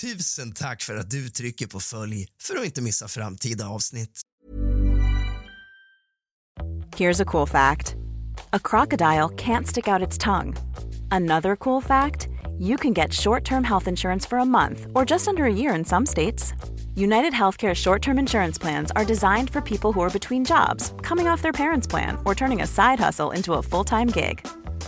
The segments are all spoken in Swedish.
Tusen tack för att du trycker på följ för att inte missa framtida avsnitt. Here's a cool fact a crocodile can't stick out its tongue. Another cool fact you can get short term health insurance for a month or just under a year in some states. United Healthcare short term insurance plans are designed for people who are between jobs, coming off their parents' plan, or turning a side hustle into a full time gig.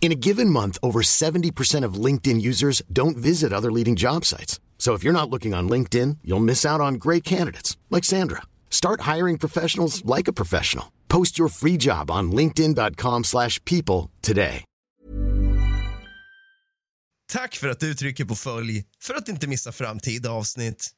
In a given month, over 70% of LinkedIn users don't visit other leading job sites. So if you're not looking on LinkedIn, you'll miss out on great candidates like Sandra. Start hiring professionals like a professional. Post your free job on linkedin.com/people today. Tack för att du trycker på följ för att inte missa framtida avsnitt.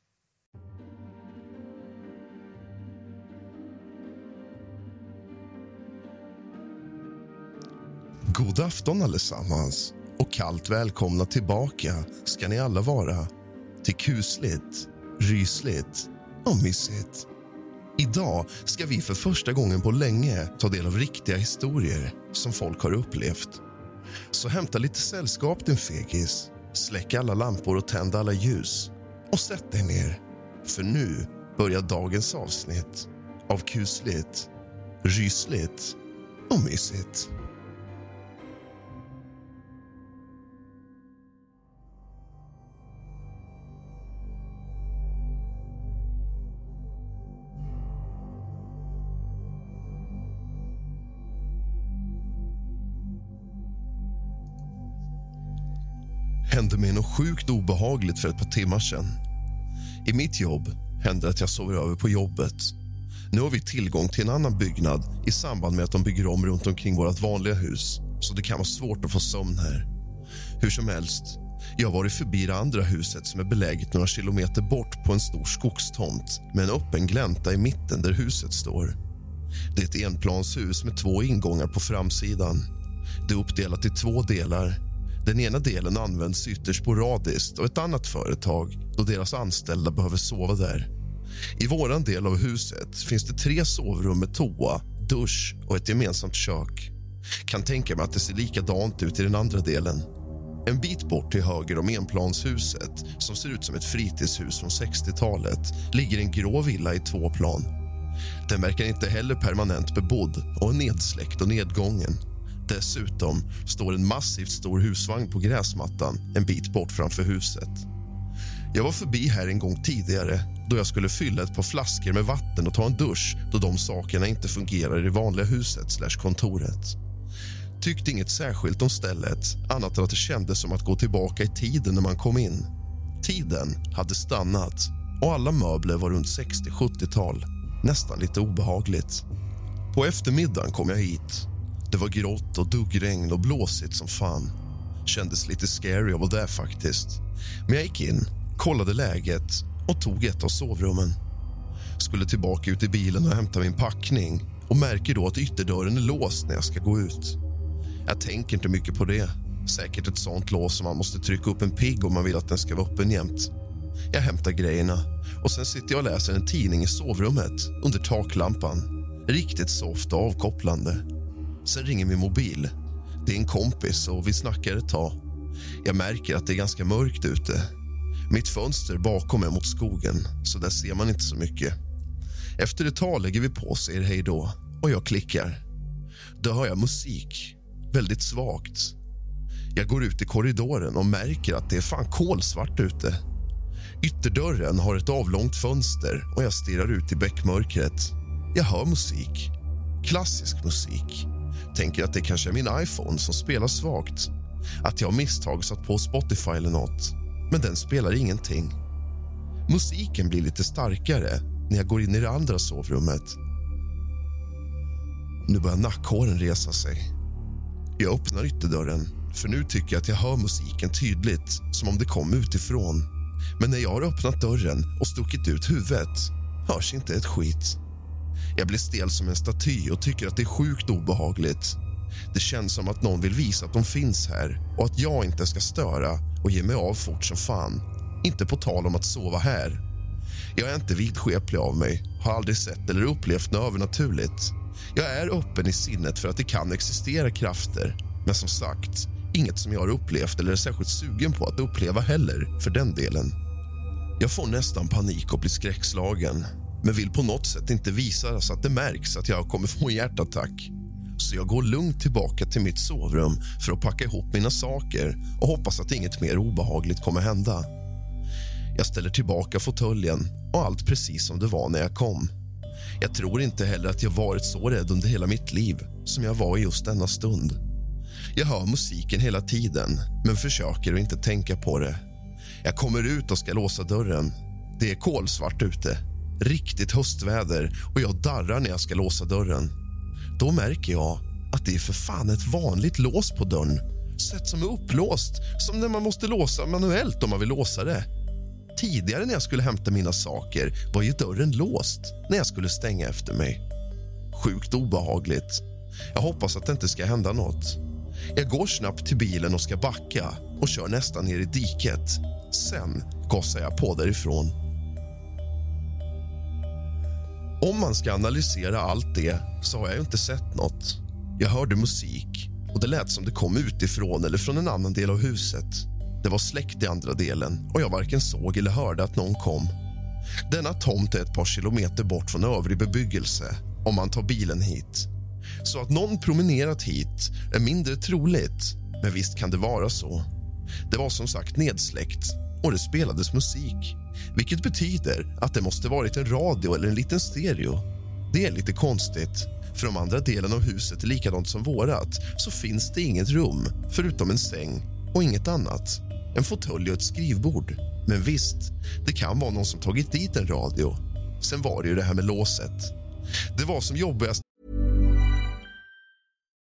God afton allesammans och kallt välkomna tillbaka ska ni alla vara till kusligt, rysligt och mysigt. Idag ska vi för första gången på länge ta del av riktiga historier som folk har upplevt. Så hämta lite sällskap, din fegis. Släck alla lampor och tänd alla ljus. Och sätt dig ner, för nu börjar dagens avsnitt av kusligt, rysligt och mysigt. Mig något sjukt obehagligt för ett par timmar sedan. I mitt jobb händer att jag sover över på jobbet. Nu har vi tillgång till en annan byggnad i samband med att de bygger om runt omkring vårt vanliga hus så det kan vara svårt att få sömn här. Hur som helst, jag har varit förbi det andra huset som är beläget några kilometer bort på en stor skogstomt med en öppen glänta i mitten där huset står. Det är ett enplanshus med två ingångar på framsidan. Det är uppdelat i två delar den ena delen används ytterst sporadiskt av ett annat företag då deras anställda behöver sova där. I vår del av huset finns det tre sovrum med toa, dusch och ett gemensamt kök. Kan tänka mig att det ser likadant ut i den andra delen. En bit bort till höger om enplanshuset som ser ut som ett fritidshus från 60-talet ligger en grå villa i två plan. Den verkar inte heller permanent bebodd och är nedsläckt och nedgången. Dessutom står en massivt stor husvagn på gräsmattan en bit bort framför huset. Jag var förbi här en gång tidigare då jag skulle fylla ett par flaskor med vatten och ta en dusch då de sakerna inte fungerar i det vanliga huset slash kontoret. Tyckte inget särskilt om stället annat än att det kändes som att gå tillbaka i tiden när man kom in. Tiden hade stannat och alla möbler var runt 60-70-tal. Nästan lite obehagligt. På eftermiddagen kom jag hit det var grått och duggregn och blåsigt som fan. Kändes lite scary av det faktiskt. Men jag gick in, kollade läget och tog ett av sovrummen. Skulle tillbaka ut i bilen och hämta min packning och märker då att ytterdörren är låst när jag ska gå ut. Jag tänker inte mycket på det. Säkert ett sånt lås som man måste trycka upp en pigg om man vill att den ska vara öppen jämt. Jag hämtar grejerna och sen sitter jag och läser en tidning i sovrummet under taklampan. Riktigt soft och avkopplande. Sen ringer min mobil. Det är en kompis och vi snackar ett tag. Jag märker att det är ganska mörkt ute. Mitt fönster bakom är mot skogen, så där ser man inte så mycket. Efter ett tag lägger vi på, och säger hej då och jag klickar. Då hör jag musik, väldigt svagt. Jag går ut i korridoren och märker att det är fan kolsvart ute. Ytterdörren har ett avlångt fönster och jag stirrar ut i bäckmörkret. Jag hör musik. Klassisk musik. Tänker att det kanske är min iPhone som spelar svagt. Att jag har misstag satt på Spotify eller nåt. Men den spelar ingenting. Musiken blir lite starkare när jag går in i det andra sovrummet. Nu börjar nackhåren resa sig. Jag öppnar ytterdörren, för nu tycker jag att jag hör musiken tydligt som om det kom utifrån. Men när jag har öppnat dörren och stuckit ut huvudet hörs inte ett skit. Jag blir stel som en staty och tycker att det är sjukt obehagligt. Det känns som att någon vill visa att de finns här och att jag inte ska störa och ge mig av fort som fan. Inte på tal om att sova här. Jag är inte vidskeplig av mig, har aldrig sett eller upplevt något övernaturligt. Jag är öppen i sinnet för att det kan existera krafter men som sagt, inget som jag har upplevt eller är särskilt sugen på att uppleva heller, för den delen. Jag får nästan panik och blir skräckslagen men vill på något sätt inte visa så att det märks att jag kommer få en hjärtattack. Så jag går lugnt tillbaka till mitt sovrum för att packa ihop mina saker och hoppas att inget mer obehagligt kommer hända. Jag ställer tillbaka fåtöljen och allt precis som det var när jag kom. Jag tror inte heller att jag varit så rädd under hela mitt liv som jag var i just denna stund. Jag hör musiken hela tiden, men försöker att inte tänka på det. Jag kommer ut och ska låsa dörren. Det är kolsvart ute, riktigt höstväder och jag darrar när jag ska låsa dörren. Då märker jag att det är för fan ett vanligt lås på dörren Sätt som är upplåst, som när man måste låsa manuellt om man vill låsa det. Tidigare när jag skulle hämta mina saker var ju dörren låst när jag skulle stänga efter mig. Sjukt obehagligt. Jag hoppas att det inte ska hända nåt. Jag går snabbt till bilen och ska backa och kör nästan ner i diket. Sen gasar jag på därifrån. Om man ska analysera allt det så har jag inte sett nåt. Jag hörde musik och det lät som det kom utifrån eller från en annan del av huset. Det var släckt i andra delen och jag varken såg eller hörde att någon kom. Denna tomt är ett par kilometer bort från övrig bebyggelse om man tar bilen hit. Så att någon promenerat hit är mindre troligt, men visst kan det vara så. Det var som sagt nedsläckt och det spelades musik vilket betyder att det måste varit en radio eller en liten stereo. Det är lite konstigt, för om andra delen av huset är likadant som vårat så finns det inget rum förutom en säng och inget annat. En fåtölj och ett skrivbord. Men visst, det kan vara någon som tagit dit en radio. Sen var det ju det här med låset. Det var som jobbigast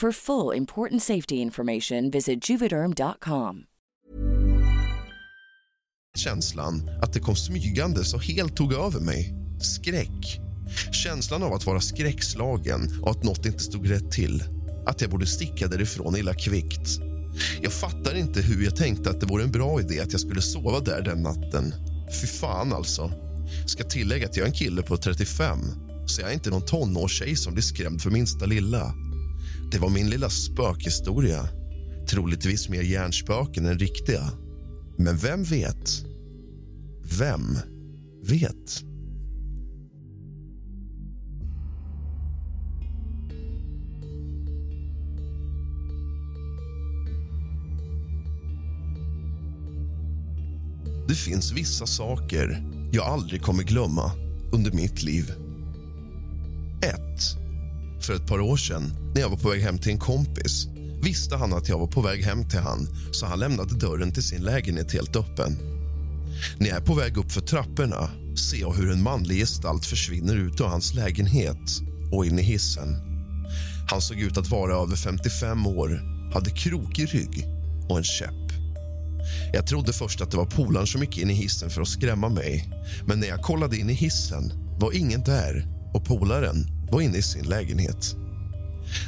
For full important safety information visit juvederm.com. Känslan att det kom smygande så helt tog över mig. Skräck. Känslan av att vara skräckslagen och att nåt inte stod rätt till. Att jag borde sticka därifrån illa kvickt. Jag fattar inte hur jag tänkte att det vore en bra idé att jag skulle sova där den natten. Fy fan, alltså. Ska tillägga att jag är en kille på 35 så jag är inte någon tonårstjej som blir skrämd för minsta lilla. Det var min lilla spökhistoria. Troligtvis mer hjärnspöken än riktiga. Men vem vet? Vem vet? Det finns vissa saker jag aldrig kommer glömma under mitt liv. 1. För ett par år sedan, när jag var på väg hem till en kompis visste han att jag var på väg hem till han så han lämnade dörren till sin lägenhet helt öppen. När jag är på väg upp för trapporna ser jag hur en manlig gestalt försvinner ut ur hans lägenhet och in i hissen. Han såg ut att vara över 55 år, hade krokig rygg och en käpp. Jag trodde först att det var polaren som gick in i hissen för att skrämma mig. Men när jag kollade in i hissen var ingen där och polaren var inne i sin lägenhet.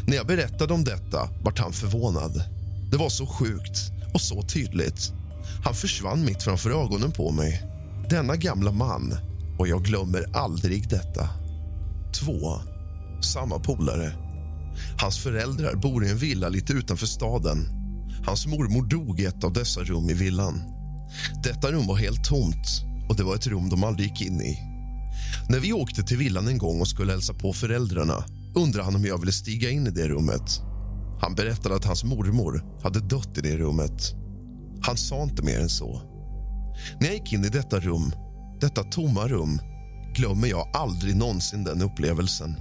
När jag berättade om detta vart han förvånad. Det var så sjukt och så tydligt. Han försvann mitt framför ögonen på mig. Denna gamla man, och jag glömmer aldrig detta. Två. Samma polare. Hans föräldrar bor i en villa lite utanför staden. Hans mormor dog i ett av dessa rum i villan. Detta rum var helt tomt och det var ett rum de aldrig gick in i. När vi åkte till villan en gång och skulle hälsa på föräldrarna undrade han om jag ville stiga in i det rummet. Han berättade att hans mormor hade dött i det rummet. Han sa inte mer än så. När jag gick in i detta rum, detta tomma rum glömmer jag aldrig någonsin den upplevelsen.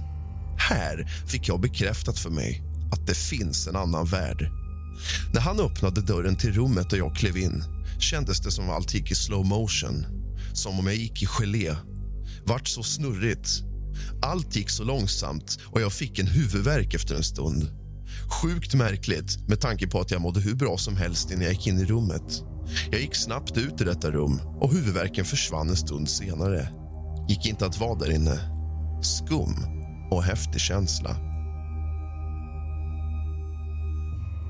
Här fick jag bekräftat för mig att det finns en annan värld. När han öppnade dörren till rummet och jag klev in kändes det som om allt gick i slow motion. Som om jag gick i gelé. Vart så snurrigt. Allt gick så långsamt och jag fick en huvudvärk efter en stund. Sjukt märkligt med tanke på att jag mådde hur bra som helst innan jag gick in i rummet. Jag gick snabbt ut i detta rum och huvudvärken försvann en stund senare. Gick inte att vara där inne. Skum och häftig känsla.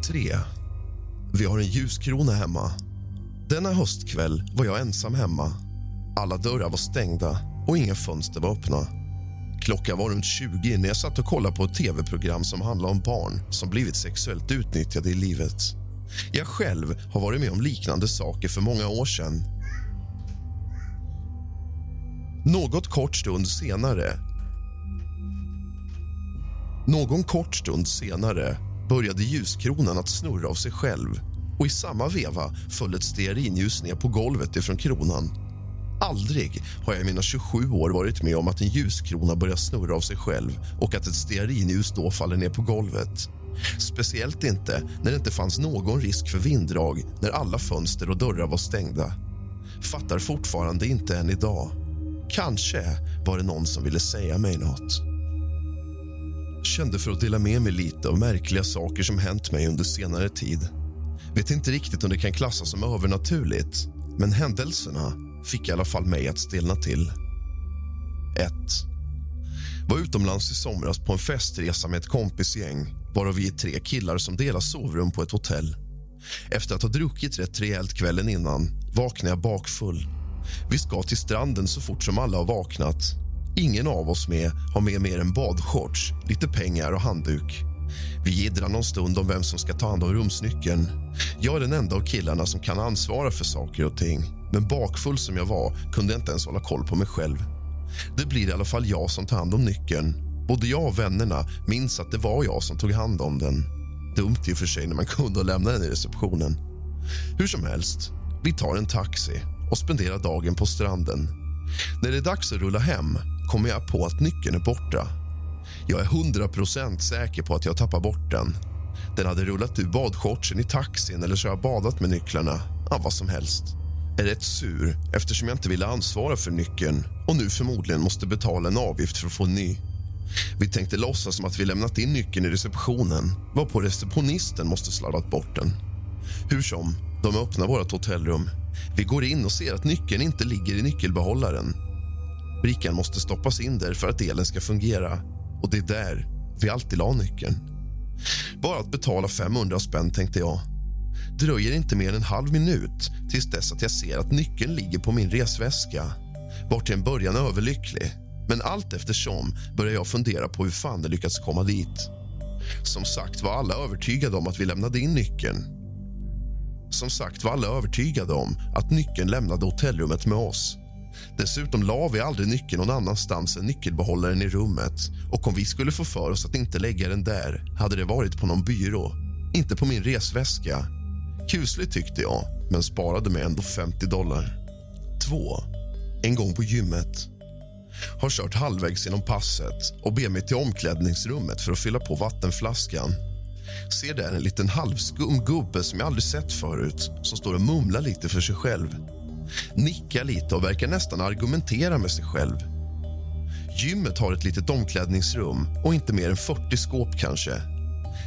3. Vi har en ljuskrona hemma. Denna höstkväll var jag ensam hemma. Alla dörrar var stängda och inga fönster var öppna. Klockan var runt 20 när jag satt och kollade på ett tv-program som handlade om barn som blivit sexuellt utnyttjade i livet. Jag själv har varit med om liknande saker för många år sedan. Något kort stund senare någon kort stund senare började ljuskronan att snurra av sig själv och i samma veva föll ett stearinljus ner på golvet ifrån kronan. Aldrig har jag i mina 27 år varit med om att en ljuskrona börjar snurra av sig själv och att ett stearinljus då faller ner på golvet. Speciellt inte när det inte fanns någon risk för vinddrag när alla fönster och dörrar var stängda. Fattar fortfarande inte än idag. Kanske var det någon som ville säga mig nåt. Kände för att dela med mig lite av märkliga saker som hänt mig under senare tid. Vet inte riktigt om det kan klassas som övernaturligt men händelserna fick i alla fall mig att stelna till. 1. Var utomlands i somras på en festresa med ett kompisgäng varav vi är tre killar som delar sovrum på ett hotell. Efter att ha druckit rätt rejält kvällen innan vaknar jag bakfull. Vi ska till stranden så fort som alla har vaknat. Ingen av oss med har med mer än badshorts, lite pengar och handduk. Vi jiddrar någon stund om vem som ska ta hand om rumsnyckeln. Jag är den enda av killarna som kan ansvara för saker och ting. Men bakfull som jag var kunde jag inte ens hålla koll på mig själv. Det blir i alla fall jag som tar hand om nyckeln. Både jag och vännerna minns att det var jag som tog hand om den. Dumt i och för sig när man kunde lämna den i receptionen. Hur som helst, vi tar en taxi och spenderar dagen på stranden. När det är dags att rulla hem kommer jag på att nyckeln är borta. Jag är hundra procent säker på att jag tappar bort den. Den hade rullat ur badshortsen i taxin eller så har jag badat med nycklarna. Ja, vad som helst. Är rätt sur eftersom jag inte ville ansvara för nyckeln och nu förmodligen måste betala en avgift för att få en ny. Vi tänkte låtsas som att vi lämnat in nyckeln i receptionen varpå receptionisten måste slarvat bort den. Hur som, de öppnar vårt hotellrum. Vi går in och ser att nyckeln inte ligger i nyckelbehållaren. Brickan måste stoppas in där för att elen ska fungera och det är där vi alltid la nyckeln. Bara att betala 500 spänn, tänkte jag. Dröjer inte mer än en halv minut tills dess att jag ser att nyckeln ligger på min resväska. Var till en början överlycklig, men allt eftersom börjar jag fundera på hur fan det lyckats komma dit. Som sagt var alla övertygade om att vi lämnade in nyckeln. Som sagt var alla övertygade om att nyckeln lämnade hotellrummet med oss. Dessutom la vi aldrig nyckeln någon annanstans än nyckelbehållaren i rummet. Och om vi skulle få för oss att inte lägga den där hade det varit på någon byrå, inte på min resväska. Kusligt tyckte jag, men sparade mig ändå 50 dollar. 2. En gång på gymmet. Har kört halvvägs genom passet och ber mig till omklädningsrummet för att fylla på vattenflaskan. Ser där en liten halvskum gubbe som jag aldrig sett förut som står och mumlar lite för sig själv. Nickar lite och verkar nästan argumentera med sig själv. Gymmet har ett litet omklädningsrum och inte mer än 40 skåp kanske.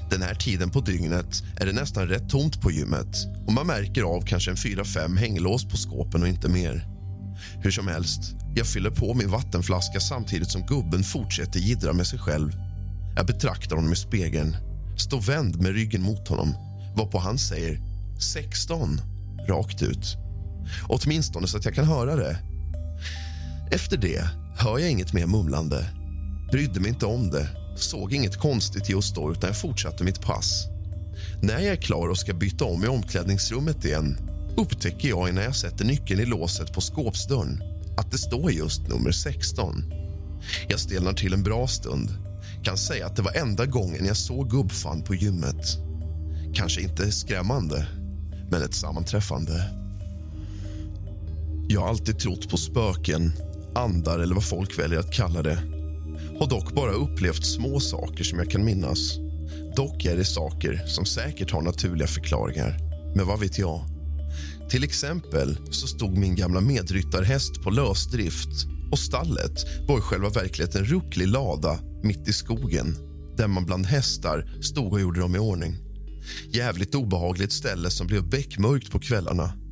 Den här tiden på dygnet är det nästan rätt tomt på gymmet och man märker av kanske en 4-5 hänglås på skåpen och inte mer. Hur som helst, jag fyller på min vattenflaska samtidigt som gubben fortsätter jiddra med sig själv. Jag betraktar honom i spegeln, står vänd med ryggen mot honom varpå han säger 16 rakt ut. Åtminstone så att jag kan höra det. Efter det hör jag inget mer mumlande. Brydde mig inte om det. Såg inget konstigt just då, utan jag fortsatte mitt pass. När jag är klar och ska byta om i omklädningsrummet igen upptäcker jag innan jag sätter nyckeln i låset på skåpsdörren att det står just nummer 16. Jag stelnar till en bra stund. Kan säga att det var enda gången jag såg gubbfan på gymmet. Kanske inte skrämmande, men ett sammanträffande. Jag har alltid trott på spöken, andar eller vad folk väljer att kalla det. Har dock bara upplevt små saker som jag kan minnas. Dock är det saker som säkert har naturliga förklaringar. Men vad vet jag? Till exempel så stod min gamla medryttarhäst på lösdrift och stallet var i själva verket en rucklig lada mitt i skogen där man bland hästar stod och gjorde dem i ordning. Jävligt obehagligt ställe som blev beckmörkt på kvällarna.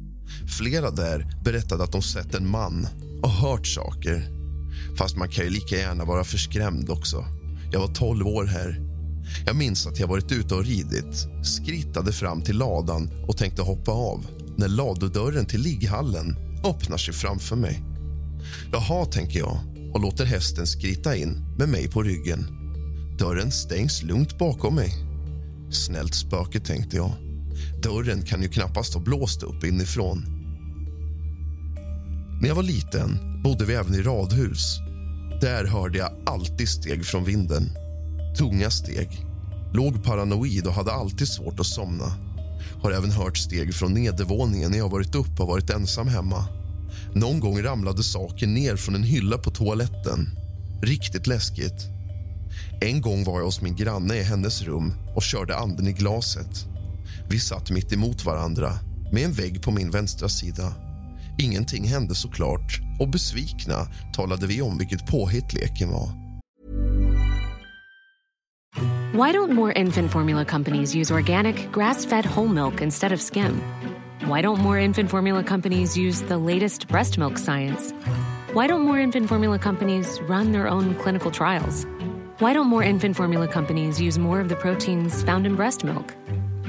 Flera där berättade att de sett en man och hört saker. Fast man kan ju lika gärna vara förskrämd också. Jag var 12 år här. Jag minns att jag varit ute och ridit, skrittade fram till ladan och tänkte hoppa av när ladudörren till ligghallen öppnar sig framför mig. Jaha, tänker jag och låter hästen skritta in med mig på ryggen. Dörren stängs lugnt bakom mig. Snällt spöke, tänkte jag. Dörren kan ju knappast ha blåst upp inifrån. När jag var liten bodde vi även i radhus. Där hörde jag alltid steg från vinden. Tunga steg. Låg paranoid och hade alltid svårt att somna. Har även hört steg från nedervåningen när jag varit upp och varit ensam hemma. Någon gång ramlade saker ner från en hylla på toaletten. Riktigt läskigt. En gång var jag hos min granne i hennes rum och körde anden i glaset. Vi satt mitt emot varandra med en vägg på min vänstra sida. Ingenting hände såklart och besvikna talade vi om vilket påhitt leken var. Why don't more infant formula companies use organic, grass-fed whole milk instead of skim? Why don't more infant formula companies use the latest breast milk science? Why don't more infant formula companies run their own clinical trials? Why don't more infant formula companies use more of the proteins found in breast milk?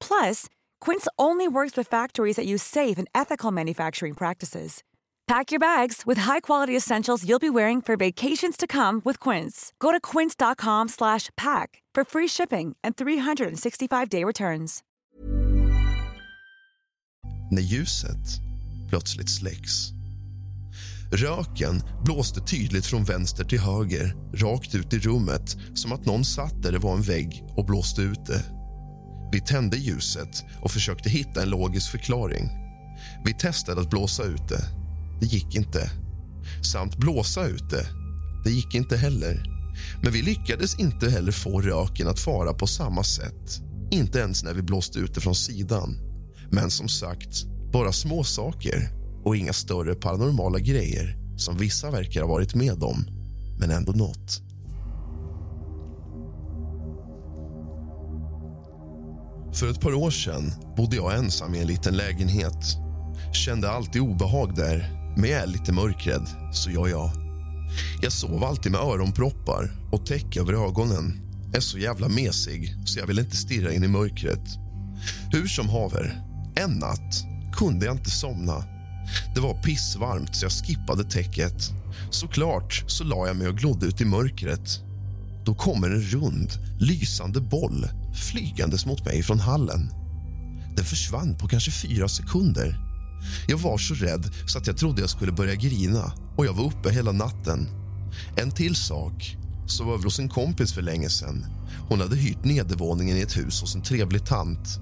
Plus, Quince only works with factories that use safe and ethical manufacturing practices. Pack your bags with high-quality essentials you'll be wearing for vacations to come with Quince. Go to quince.com/pack for free shipping and 365-day returns. När ljuset plötsligt släcks. Röken blåste tydligt från vänster till höger, rakt ut i rummet som att någon satt där det var en vägg och blåste ut det. Vi tände ljuset och försökte hitta en logisk förklaring. Vi testade att blåsa ut det. Det gick inte. Samt blåsa ut det. Det gick inte heller. Men vi lyckades inte heller få röken att fara på samma sätt. Inte ens när vi blåste ut det från sidan. Men som sagt, bara små saker och inga större paranormala grejer som vissa verkar ha varit med om, men ändå nåt. För ett par år sedan bodde jag ensam i en liten lägenhet. Kände alltid obehag där, men jag är lite mörkrädd, så jag jag. Jag sov alltid med öronproppar och täcke över ögonen. Är så jävla mesig, så jag vill inte stirra in i mörkret. Hur som haver, en natt kunde jag inte somna. Det var pissvarmt, så jag skippade täcket. Såklart så la jag mig och glodde ut i mörkret. Då kommer en rund, lysande boll flygandes mot mig från hallen. Den försvann på kanske fyra sekunder. Jag var så rädd så att jag trodde jag skulle börja grina och jag var uppe hela natten. En till sak. Sov över hos en kompis för länge sedan. Hon hade hyrt nedervåningen i ett hus hos en trevlig tant.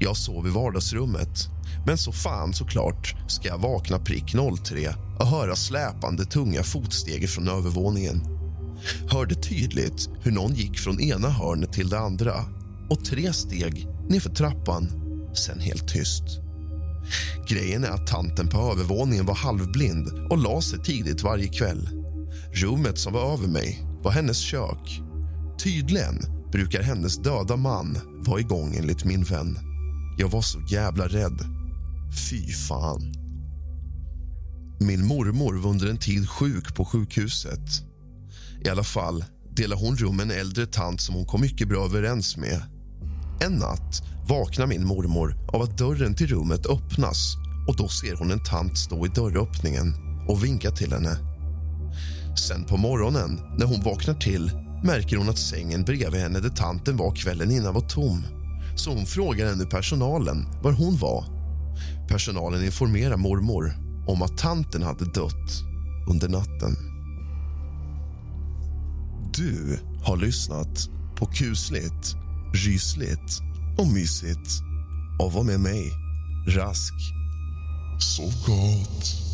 Jag sov i vardagsrummet. Men så fan såklart ska jag vakna prick 03 och höra släpande tunga fotsteg från övervåningen. Hörde tydligt hur någon gick från ena hörnet till det andra och tre steg nerför trappan, sen helt tyst. Grejen är att tanten på övervåningen var halvblind och la sig tidigt varje kväll. Rummet som var över mig var hennes kök. Tydligen brukar hennes döda man vara igång enligt min vän. Jag var så jävla rädd. Fy fan. Min mormor var under en tid sjuk på sjukhuset. I alla fall delar hon rum med en äldre tant som hon kom mycket bra överens med. En natt vaknar min mormor av att dörren till rummet öppnas och då ser hon en tant stå i dörröppningen och vinka till henne. Sen på morgonen, när hon vaknar till märker hon att sängen bredvid henne där tanten var kvällen innan var tom. Så hon frågar henne personalen var hon var. Personalen informerar mormor om att tanten hade dött under natten. Du har lyssnat på kusligt, rysligt och mysigt och var med mig, Rask. Sov gott.